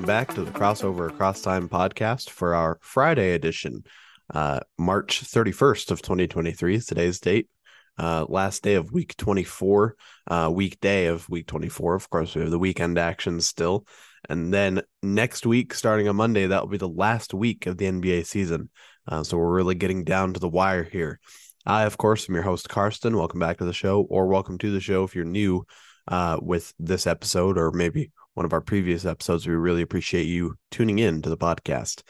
back to the Crossover Across Time podcast for our Friday edition, uh, March 31st of 2023 is today's date. Uh, last day of week 24, uh, weekday of week 24. Of course, we have the weekend action still. And then next week, starting on Monday, that will be the last week of the NBA season. Uh, so we're really getting down to the wire here. I, of course, am your host, Karston. Welcome back to the show, or welcome to the show if you're new uh, with this episode, or maybe one of our previous episodes. We really appreciate you tuning in to the podcast.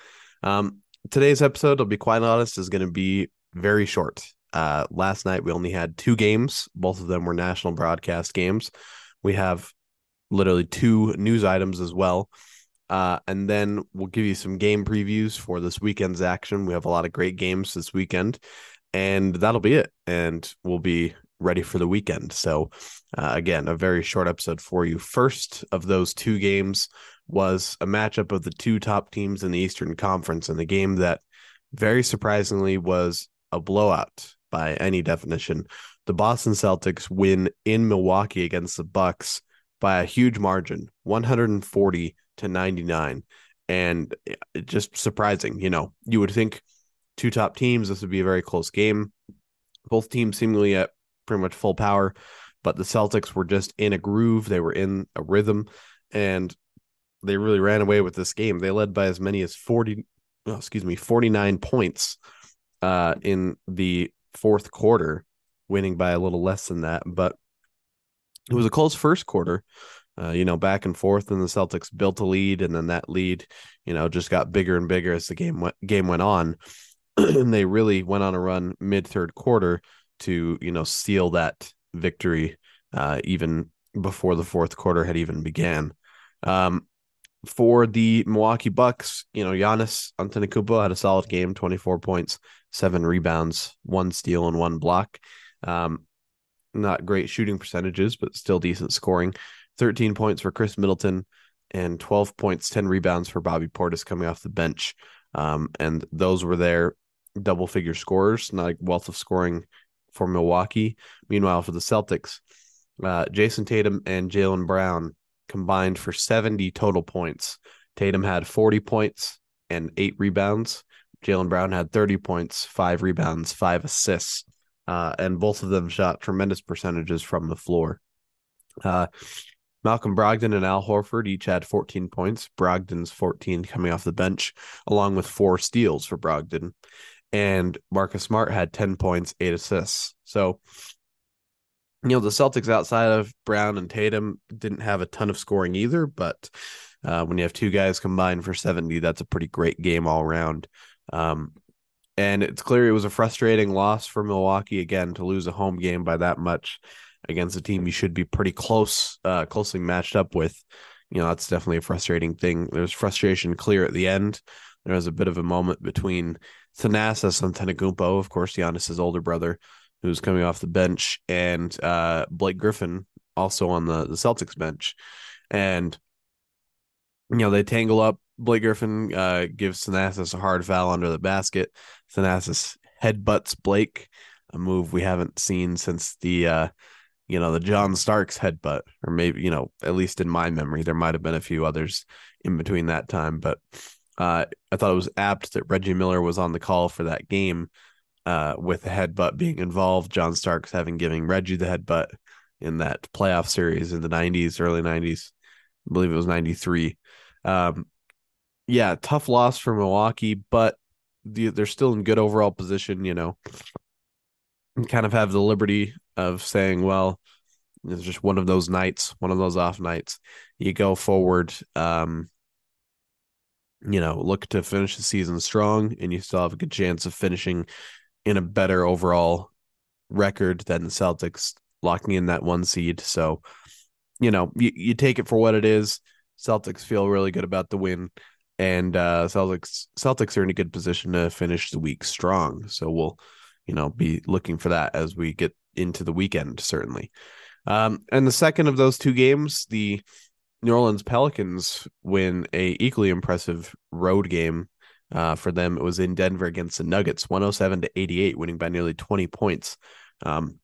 Um, today's episode, I'll be quite honest, is going to be very short. Uh, last night we only had two games. Both of them were national broadcast games. We have literally two news items as well. Uh, and then we'll give you some game previews for this weekend's action. We have a lot of great games this weekend, and that'll be it. And we'll be ready for the weekend. So, uh, again, a very short episode for you. First of those two games was a matchup of the two top teams in the Eastern Conference, and the game that very surprisingly was a blowout by any definition. The Boston Celtics win in Milwaukee against the Bucks by a huge margin, 140 to 99. And just surprising, you know, you would think two top teams, this would be a very close game. Both teams seemingly at pretty much full power, but the Celtics were just in a groove. They were in a rhythm and they really ran away with this game. They led by as many as 40, oh, excuse me, 49 points uh, in the fourth quarter, winning by a little less than that. But it was a close first quarter, uh, you know, back and forth, and the Celtics built a lead, and then that lead, you know, just got bigger and bigger as the game went game went on. and they really went on a run mid third quarter to you know seal that victory uh, even before the fourth quarter had even began. Um, for the Milwaukee Bucks, you know, Giannis Antetokounmpo had a solid game, 24 points, seven rebounds, one steal, and one block. Um, not great shooting percentages, but still decent scoring. 13 points for Khris Middleton and 12 points, 10 rebounds for Bobby Portis coming off the bench. Um, and those were their double figure scorers, not a wealth of scoring for Milwaukee. Meanwhile, for the Celtics, uh, Jayson Tatum and Jaylen Brown combined for 70 total points. Tatum had 40 points and eight rebounds. Jaylen Brown had 30 points, five rebounds, five assists. Uh, and both of them shot tremendous percentages from the floor. Uh, Malcolm Brogdon and Al Horford each had 14 points. Brogdon's 14 coming off the bench, along with four steals for Brogdon and Marcus Smart had 10 points, eight assists. So, you know, the Celtics outside of Brown and Tatum didn't have a ton of scoring either, but uh, when you have two guys combined for 70, that's a pretty great game all around. Um, and it's clear it was a frustrating loss for Milwaukee again to lose a home game by that much against a team you should be pretty close, uh, closely matched up with. You know, that's definitely a frustrating thing. There's frustration clear at the end. There was a bit of a moment between Thanasis Antetokounmpo, of course, Giannis's older brother, who's coming off the bench, and uh, Blake Griffin, also on the, the Celtics bench. And, you know, they tangle up. Blake Griffin uh, gives Thanasis a hard foul under the basket. Thanasis headbutts Blake, a move we haven't seen since the, uh, you know, the John Starks headbutt, or maybe, you know, at least in my memory, there might have been a few others in between that time. But uh, I thought it was apt that Reggie Miller was on the call for that game uh, with the headbutt being involved. John Starks having given Reggie the headbutt in that playoff series in the 90s, early 90s. I believe it was 93. Um, yeah, tough loss for Milwaukee, but the, they're still in good overall position, you know. And kind of have the liberty of saying, well, it's just one of those nights, one of those off nights. You go forward. Um, you know, look to finish the season strong, and you still have a good chance of finishing in a better overall record than the Celtics, locking in that one seed. So, you know, you, you take it for what it is. Celtics feel really good about the win, and uh, Celtics Celtics are in a good position to finish the week strong. So we'll, you know, be looking for that as we get into the weekend, certainly. Um, and the second of those two games, the New Orleans Pelicans win a equally impressive road game. Uh, for them, it was in Denver against the Nuggets, 107 to 88, winning by nearly 20 points. Um,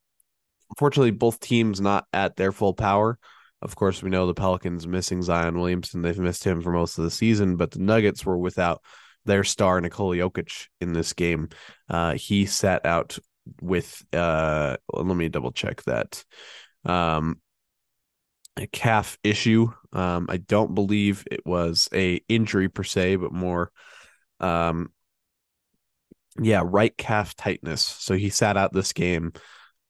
unfortunately, both teams not at their full power. Of course, we know the Pelicans missing Zion Williamson. They've missed him for most of the season, but the Nuggets were without their star Nikola Jokic in this game. Uh, he sat out with uh, let me double check that. Um, a calf issue. Um, I don't believe it was a injury per se, but more, um, yeah, right calf tightness. So he sat out this game.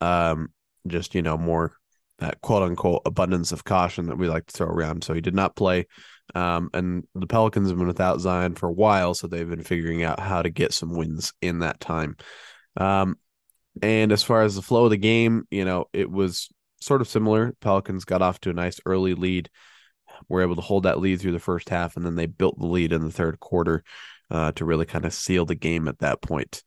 Um, just you know more that quote unquote abundance of caution that we like to throw around. So he did not play. Um, and the Pelicans have been without Zion for a while, so they've been figuring out how to get some wins in that time. Um, and as far as the flow of the game, you know, it was sort of similar. Pelicans got off to a nice early lead, were able to hold that lead through the first half, and then they built the lead in the third quarter uh, to really kind of seal the game at that point.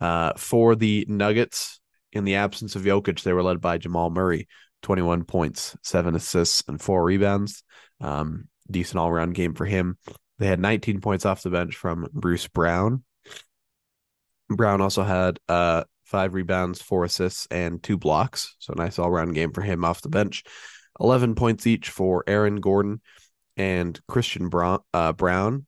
Uh, for the Nuggets, in the absence of Jokic, they were led by Jamal Murray, 21 points, seven assists, and four rebounds. Um, decent all around game for him. They had 19 points off the bench from Bruce Brown. Brown also had uh, five rebounds, four assists, and two blocks. So nice all round game for him off the bench. 11 points each for Aaron Gordon and Christian Braun. Uh, Braun.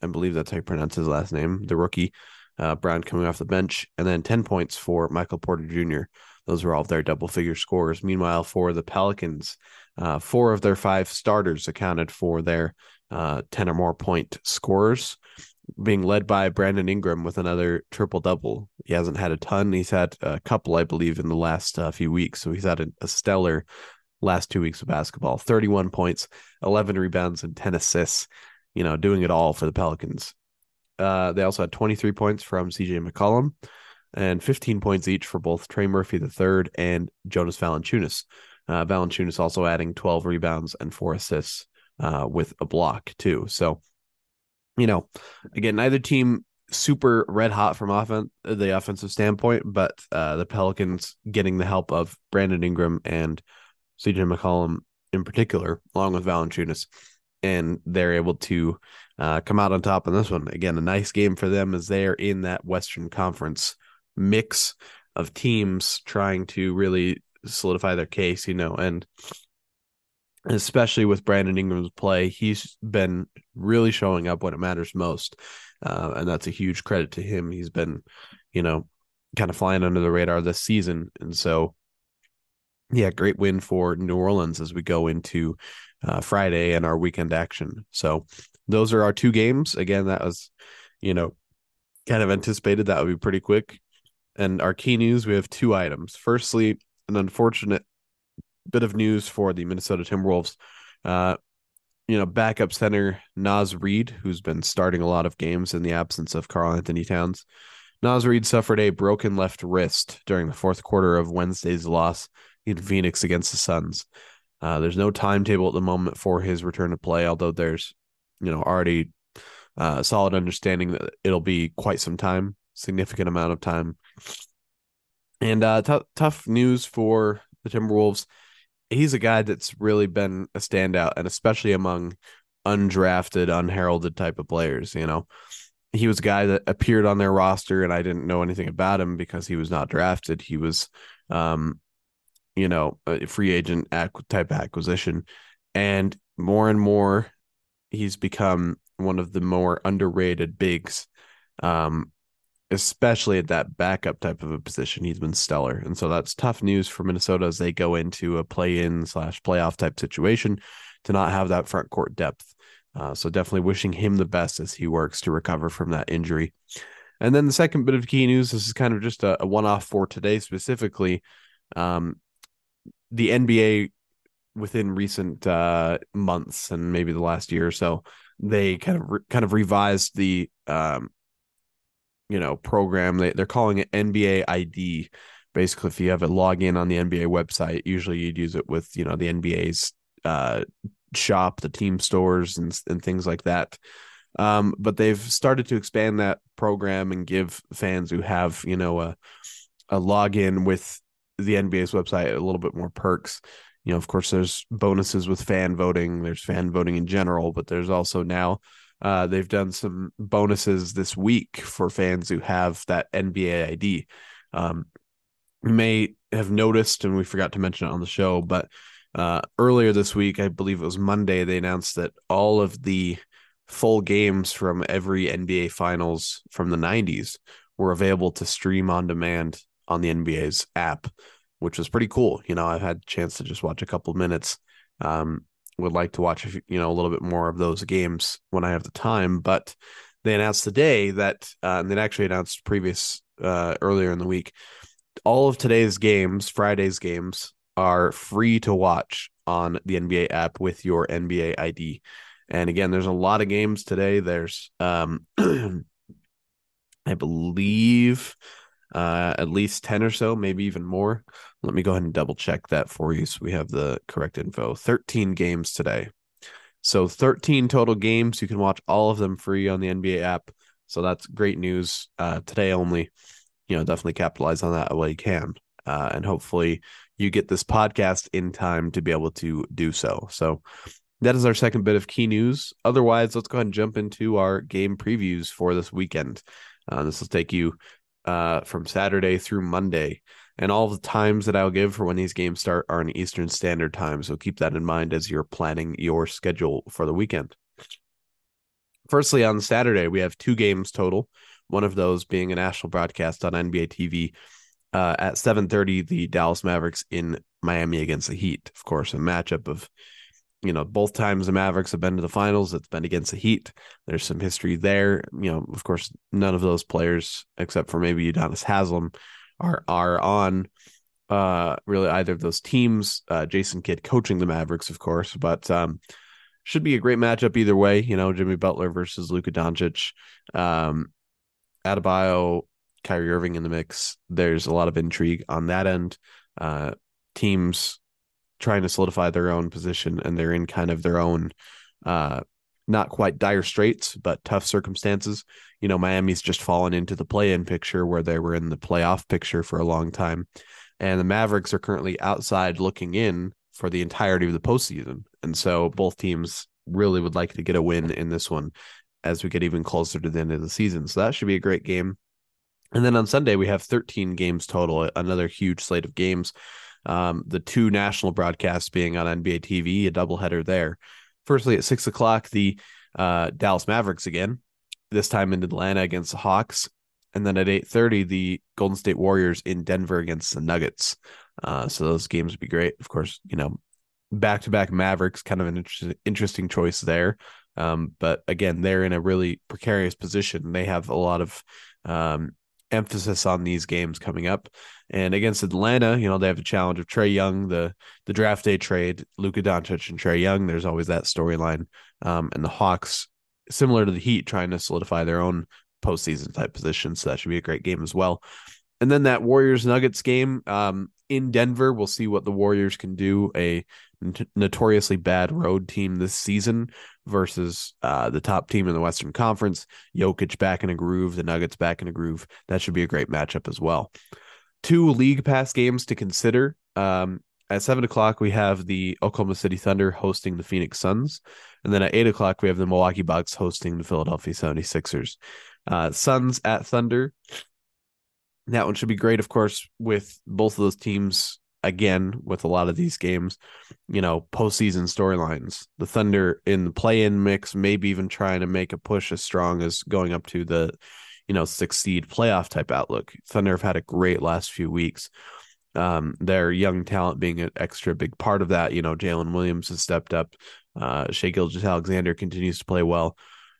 I believe that's how you pronounce his last name, the rookie. Uh, Braun coming off the bench, and then 10 points for Michael Porter Jr. Those were all their double figure scores. Meanwhile, for the Pelicans, uh, four of their five starters accounted for their uh, 10 or more point scores, being led by Brandon Ingram with another triple double. He hasn't had a ton. He's had a couple, I believe, in the last uh, few weeks. So he's had a, a stellar last two weeks of basketball 31 points, 11 rebounds, and 10 assists, you know, doing it all for the Pelicans. Uh, they also had 23 points from CJ McCollum and 15 points each for both Trey Murphy III and Jonas Valanciunas. Uh, Valanciunas also adding 12 rebounds and four assists uh, with a block too. So, you know, again, neither team super red hot from offense the offensive standpoint, but uh, the Pelicans getting the help of Brandon Ingram and CJ McCollum in particular, along with Valanciunas, and they're able to uh, come out on top in this one. Again, a nice game for them as they are in that Western Conference mix of teams trying to really solidify their case, you know, and especially with Brandon Ingram's play, he's been really showing up when it matters most. Uh, and that's a huge credit to him. He's been, you know, kind of flying under the radar this season. And so, yeah, great win for New Orleans as we go into uh, Friday and our weekend action. So, those are our two games. Again, that was, you know, kind of anticipated that would be pretty quick. And our key news, we have two items. Firstly, an unfortunate bit of news for the Minnesota Timberwolves. Uh, you know, backup center Naz Reid, who's been starting a lot of games in the absence of Karl-Anthony Towns. Naz Reid suffered a broken left wrist during the fourth quarter of Wednesday's loss in Phoenix against the Suns. Uh, there's no timetable at the moment for his return to play, although there's, you know, already uh, solid understanding that it'll be quite some time significant amount of time. And uh, t- tough news for the Timberwolves. He's a guy that's really been a standout, and especially among undrafted, unheralded type of players. You know, he was a guy that appeared on their roster, and I didn't know anything about him because he was not drafted. He was, um, you know, a free agent type acquisition, and more and more, he's become one of the more underrated bigs um, especially at that backup type of a position, he's been stellar. And so that's tough news for Minnesota as they go into a play in slash playoff type situation to not have that front court depth. Uh, so definitely wishing him the best as he works to recover from that injury. And then the second bit of key news this is kind of just a, a one off for today specifically. Um, the NBA within recent uh, months and maybe the last year or so, they kind of re- kind of revised the um, you know program. They they're calling it NBA ID. Basically, if you have a login on the NBA website, usually you'd use it with you know the NBA's uh, shop, the team stores, and and things like that. Um, but they've started to expand that program and give fans who have you know a a login with the NBA's website a little bit more perks. You know, of course, there's bonuses with fan voting. There's fan voting in general, but there's also now uh, they've done some bonuses this week for fans who have that NBA ID. Um, you may have noticed, and we forgot to mention it on the show, but Uh, earlier this week, I believe it was Monday, they announced that all of the full games from every NBA Finals from the 90s were available to stream on demand on the NBA's app, which was pretty cool. You know, I've had a chance to just watch a couple minutes. Um, would like to watch, you know, a little bit more of those games when I have the time, but they announced today that, uh, and they actually announced previous uh, earlier in the week, all of today's games, Friday's games, are free to watch on the NBA app with your NBA ID. And again, there's a lot of games today. There's, um, I believe, uh, at least 10 or so, maybe even more. Let me go ahead and double check that for you so we have the correct info. 13 games today. So 13 total games. You can watch all of them free on the NBA app. So that's great news uh, today only. You know, definitely capitalize on that while you can. Uh, and hopefully you get this podcast in time to be able to do so. So that is our second bit of key news. Otherwise, let's go ahead and jump into our game previews for this weekend. Uh, this will take you uh, from Saturday through Monday. And all the times that I'll give for when these games start are in Eastern Standard Time. So keep that in mind as you're planning your schedule for the weekend. Firstly, on Saturday, we have two games total. One of those being a national broadcast on NBA TV uh, at 7:30. The Dallas Mavericks in Miami against the Heat. Of course, a matchup of you know, both times the Mavericks have been to the finals, it's been against the Heat. There's some history there. You know, of course, none of those players, except for maybe Udonis Haslem, are are on uh really either of those teams. Uh Jason Kidd coaching the Mavericks, of course, but um should be a great matchup either way. You know, Jimmy Butler versus Luka Doncic. Um Adebayo, Kyrie Irving in the mix. There's a lot of intrigue on that end. Uh teams trying to solidify their own position and they're in kind of their own uh not quite dire straits but tough circumstances. You know miami's just fallen into the play-in picture where they were in the playoff picture for a long time. And the mavericks are currently outside looking in for the entirety of the postseason. And so both teams really would like to get a win in this one as we get even closer to the end of the season. So that should be a great game. And then on sunday we have 13 games total another huge slate of games um, the two national broadcasts being on NBA TV, a doubleheader there. Firstly, at six o'clock, the uh, Dallas Mavericks again, this time in Atlanta against the Hawks, and then at eight thirty, the Golden State Warriors in Denver against the Nuggets. Uh, so those games would be great. Of course, you know, back to back Mavericks, kind of an interesting choice there. Um, but again, they're in a really precarious position. They have a lot of um, emphasis on these games coming up. And against Atlanta, you know, they have a challenge of Trae Young, the the draft day trade, Luka Doncic and Trae Young. There's always that storyline. Um, and the Hawks, similar to the Heat, trying to solidify their own postseason type position. So that should be a great game as well. And then that Warriors Nuggets game um, in Denver, we'll see what the Warriors can do. A notoriously bad road team this season versus uh, the top team in the Western Conference. Jokic back in a groove, the Nuggets back in a groove. That should be a great matchup as well. Two league pass games to consider. Um, at seven o'clock, we have the Oklahoma City Thunder hosting the Phoenix Suns. And then at eight o'clock, we have the Milwaukee Bucks hosting the Philadelphia 76ers. Uh, Suns at Thunder. That one should be great, of course, with both of those teams again with a lot of these games, you know, postseason storylines. The Thunder in the play-in mix, maybe even trying to make a push as strong as going up to the, you know, six seed playoff type outlook. Thunder have had a great last few weeks. Um, their young talent being an extra big part of that. You know, Jalen Williams has stepped up. Uh, Shai Gilgeous-Alexander continues to play well.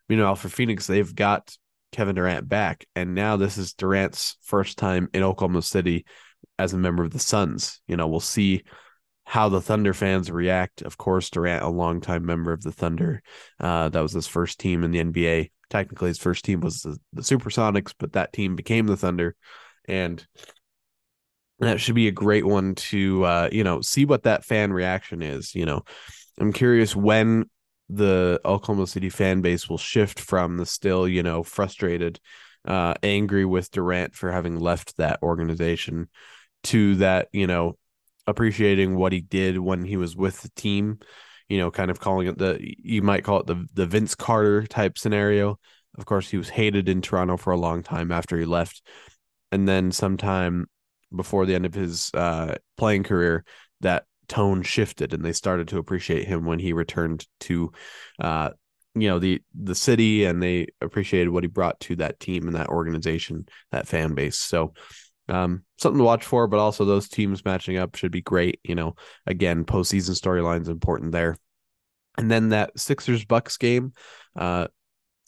Meanwhile, for Phoenix, they've got Kevin Durant back, and now this is Durant's first time in Oklahoma City as a member of the Suns. You know, we'll see how the Thunder fans react. Of course, Durant, a longtime member of the Thunder, uh, that was his first team in the NBA. Technically, his first team was the, the Supersonics, but that team became the Thunder, and that should be a great one to uh, you know see what that fan reaction is. You know, I'm curious when the Oklahoma City fan base will shift from the still you know frustrated, uh, angry with Durant for having left that organization to that, you know, appreciating what he did when he was with the team, you know, kind of calling it the you might call it the the Vince Carter type scenario. Of course, he was hated in Toronto for a long time after he left. And then sometime before the end of his uh, playing career, that tone shifted and they started to appreciate him when he returned to uh, you know the the city and they appreciated what he brought to that team and that organization that fan base. So um, something to watch for but also those teams matching up should be great you know. Again postseason storylines important there. And then that sixers bucks game uh,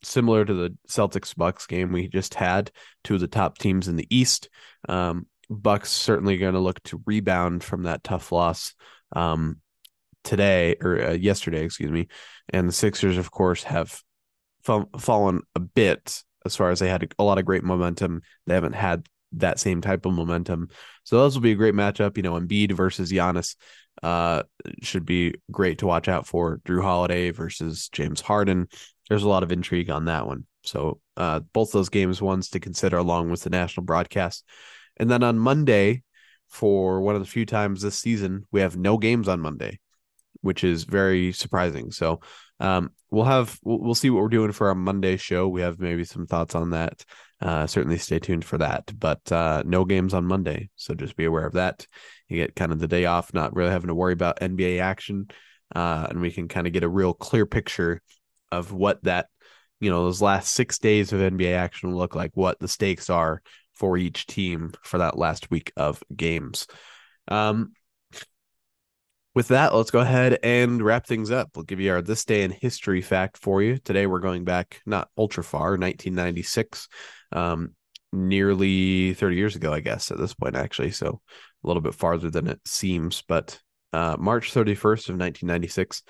similar to the celtics bucks game we just had two of the top teams in the east um, bucks certainly going to look to rebound from that tough loss um, today or uh, yesterday, excuse me. And the Sixers, of course, have fall, fallen a bit as far as they had a lot of great momentum. They haven't had that same type of momentum. So those will be a great matchup. You know, Embiid versus Giannis uh, should be great to watch out for. Jrue Holiday versus James Harden. There's a lot of intrigue on that one. So uh, both those games, ones to consider along with the national broadcast. And then on Monday, for one of the few times this season, we have no games on Monday which is very surprising. So um, we'll have we'll, we'll, see what we're doing for our Monday show. We have maybe some thoughts on that. Uh, certainly stay tuned for that. But uh, no games on Monday, so just be aware of that. You get kind of the day off, not really having to worry about NBA action, uh, and we can kind of get a real clear picture of what that you know those last six days of NBA action will look like, what the stakes are for each team for that last week of games. Um, with that, let's go ahead and wrap things up. We'll give you our this day in history fact for you. Today, we're going back not ultra far, 1996, um, nearly 30 years ago, I guess, at this point, actually. So a little bit farther than it seems. But uh, March 31st of 1996,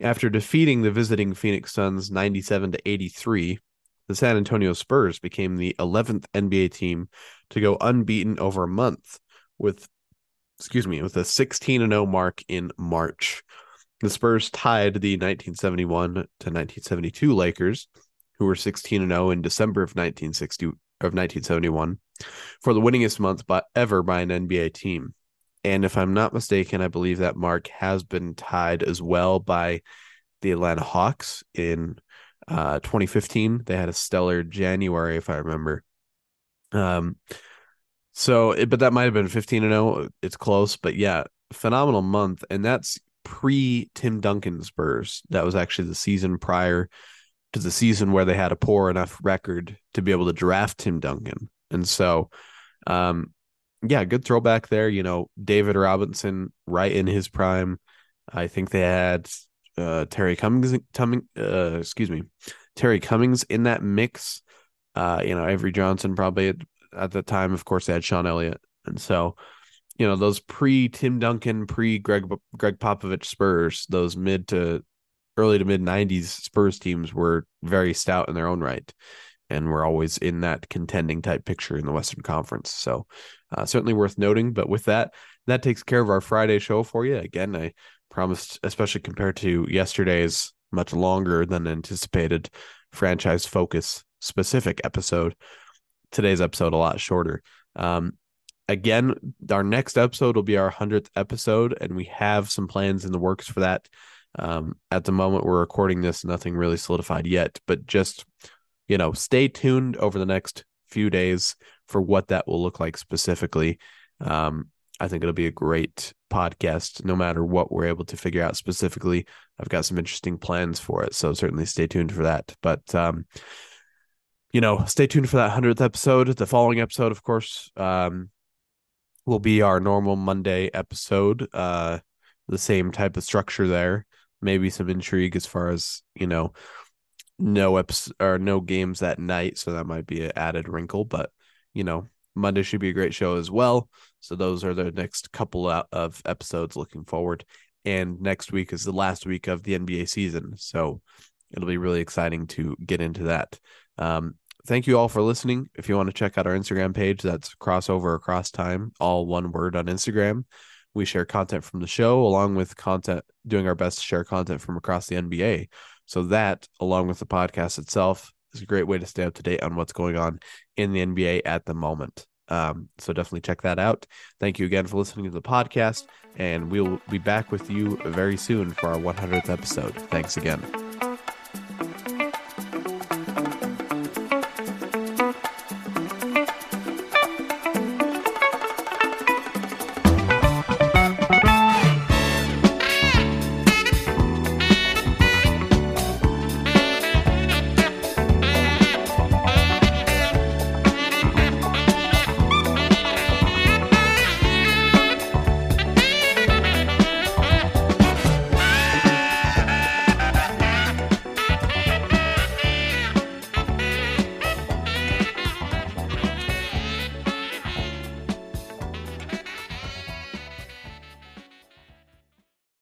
after defeating the visiting Phoenix Suns 97 to 83, the San Antonio Spurs became the 11th NBA team to go unbeaten over a month with excuse me, with a 16 and 0 mark in March. The Spurs tied the 1971 to 1972 Lakers, who were 16 and 0 in December of 1960 of 1971, for the winningest month by, ever by an NBA team. And if I'm not mistaken, I believe that mark has been tied as well by the Atlanta Hawks in uh, 2015. They had a stellar January, if I remember. Um, so, but that might have been 15 and 0. It's close, but yeah, phenomenal month. And that's pre Tim Duncan Spurs. That was actually the season prior to the season where they had a poor enough record to be able to draft Tim Duncan. And so, um, yeah, good throwback there. You know, David Robinson right in his prime. I think they had uh, Terry Cummings, Cummings uh, excuse me, Terry Cummings in that mix. Uh, you know, Avery Johnson probably at the time, of course, they had Sean Elliott, and so you know those pre Tim Duncan, pre Greg Gregg Popovich Spurs, those mid to early to mid '90s Spurs teams were very stout in their own right, and were always in that contending type picture in the Western Conference. So uh, certainly worth noting. But with that, that takes care of our Friday show for you. Again, I promised, especially compared to yesterday's much longer than anticipated franchise focus specific episode today's episode a lot shorter. Um, again, our next episode will be our 100th episode, and we have some plans in the works for that. Um, at the moment, we're recording this, nothing really solidified yet, but just, you know, stay tuned over the next few days for what that will look like specifically. Um, I think it'll be a great podcast, no matter what we're able to figure out specifically. I've got some interesting plans for it, so certainly stay tuned for that. But um, you know, stay tuned for that 100th episode. The following episode, of course, um, will be our normal Monday episode. Uh, the same type of structure there. Maybe some intrigue as far as, you know, no eps or no games that night. So that might be an added wrinkle, but, you know, Monday should be a great show as well. So those are the next couple of episodes looking forward. And next week is the last week of the NBA season. So it'll be really exciting to get into that. Um, thank you all for listening. If you want to check out our Instagram page, that's crossover across time, all one word on Instagram. We share content from the show along with content, doing our best to share content from across the NBA. So that, along with the podcast itself, is a great way to stay up to date on what's going on in the NBA at the moment. Um, so definitely check that out. Thank you again for listening to the podcast, and we'll be back with you very soon for our 100th episode. Thanks again.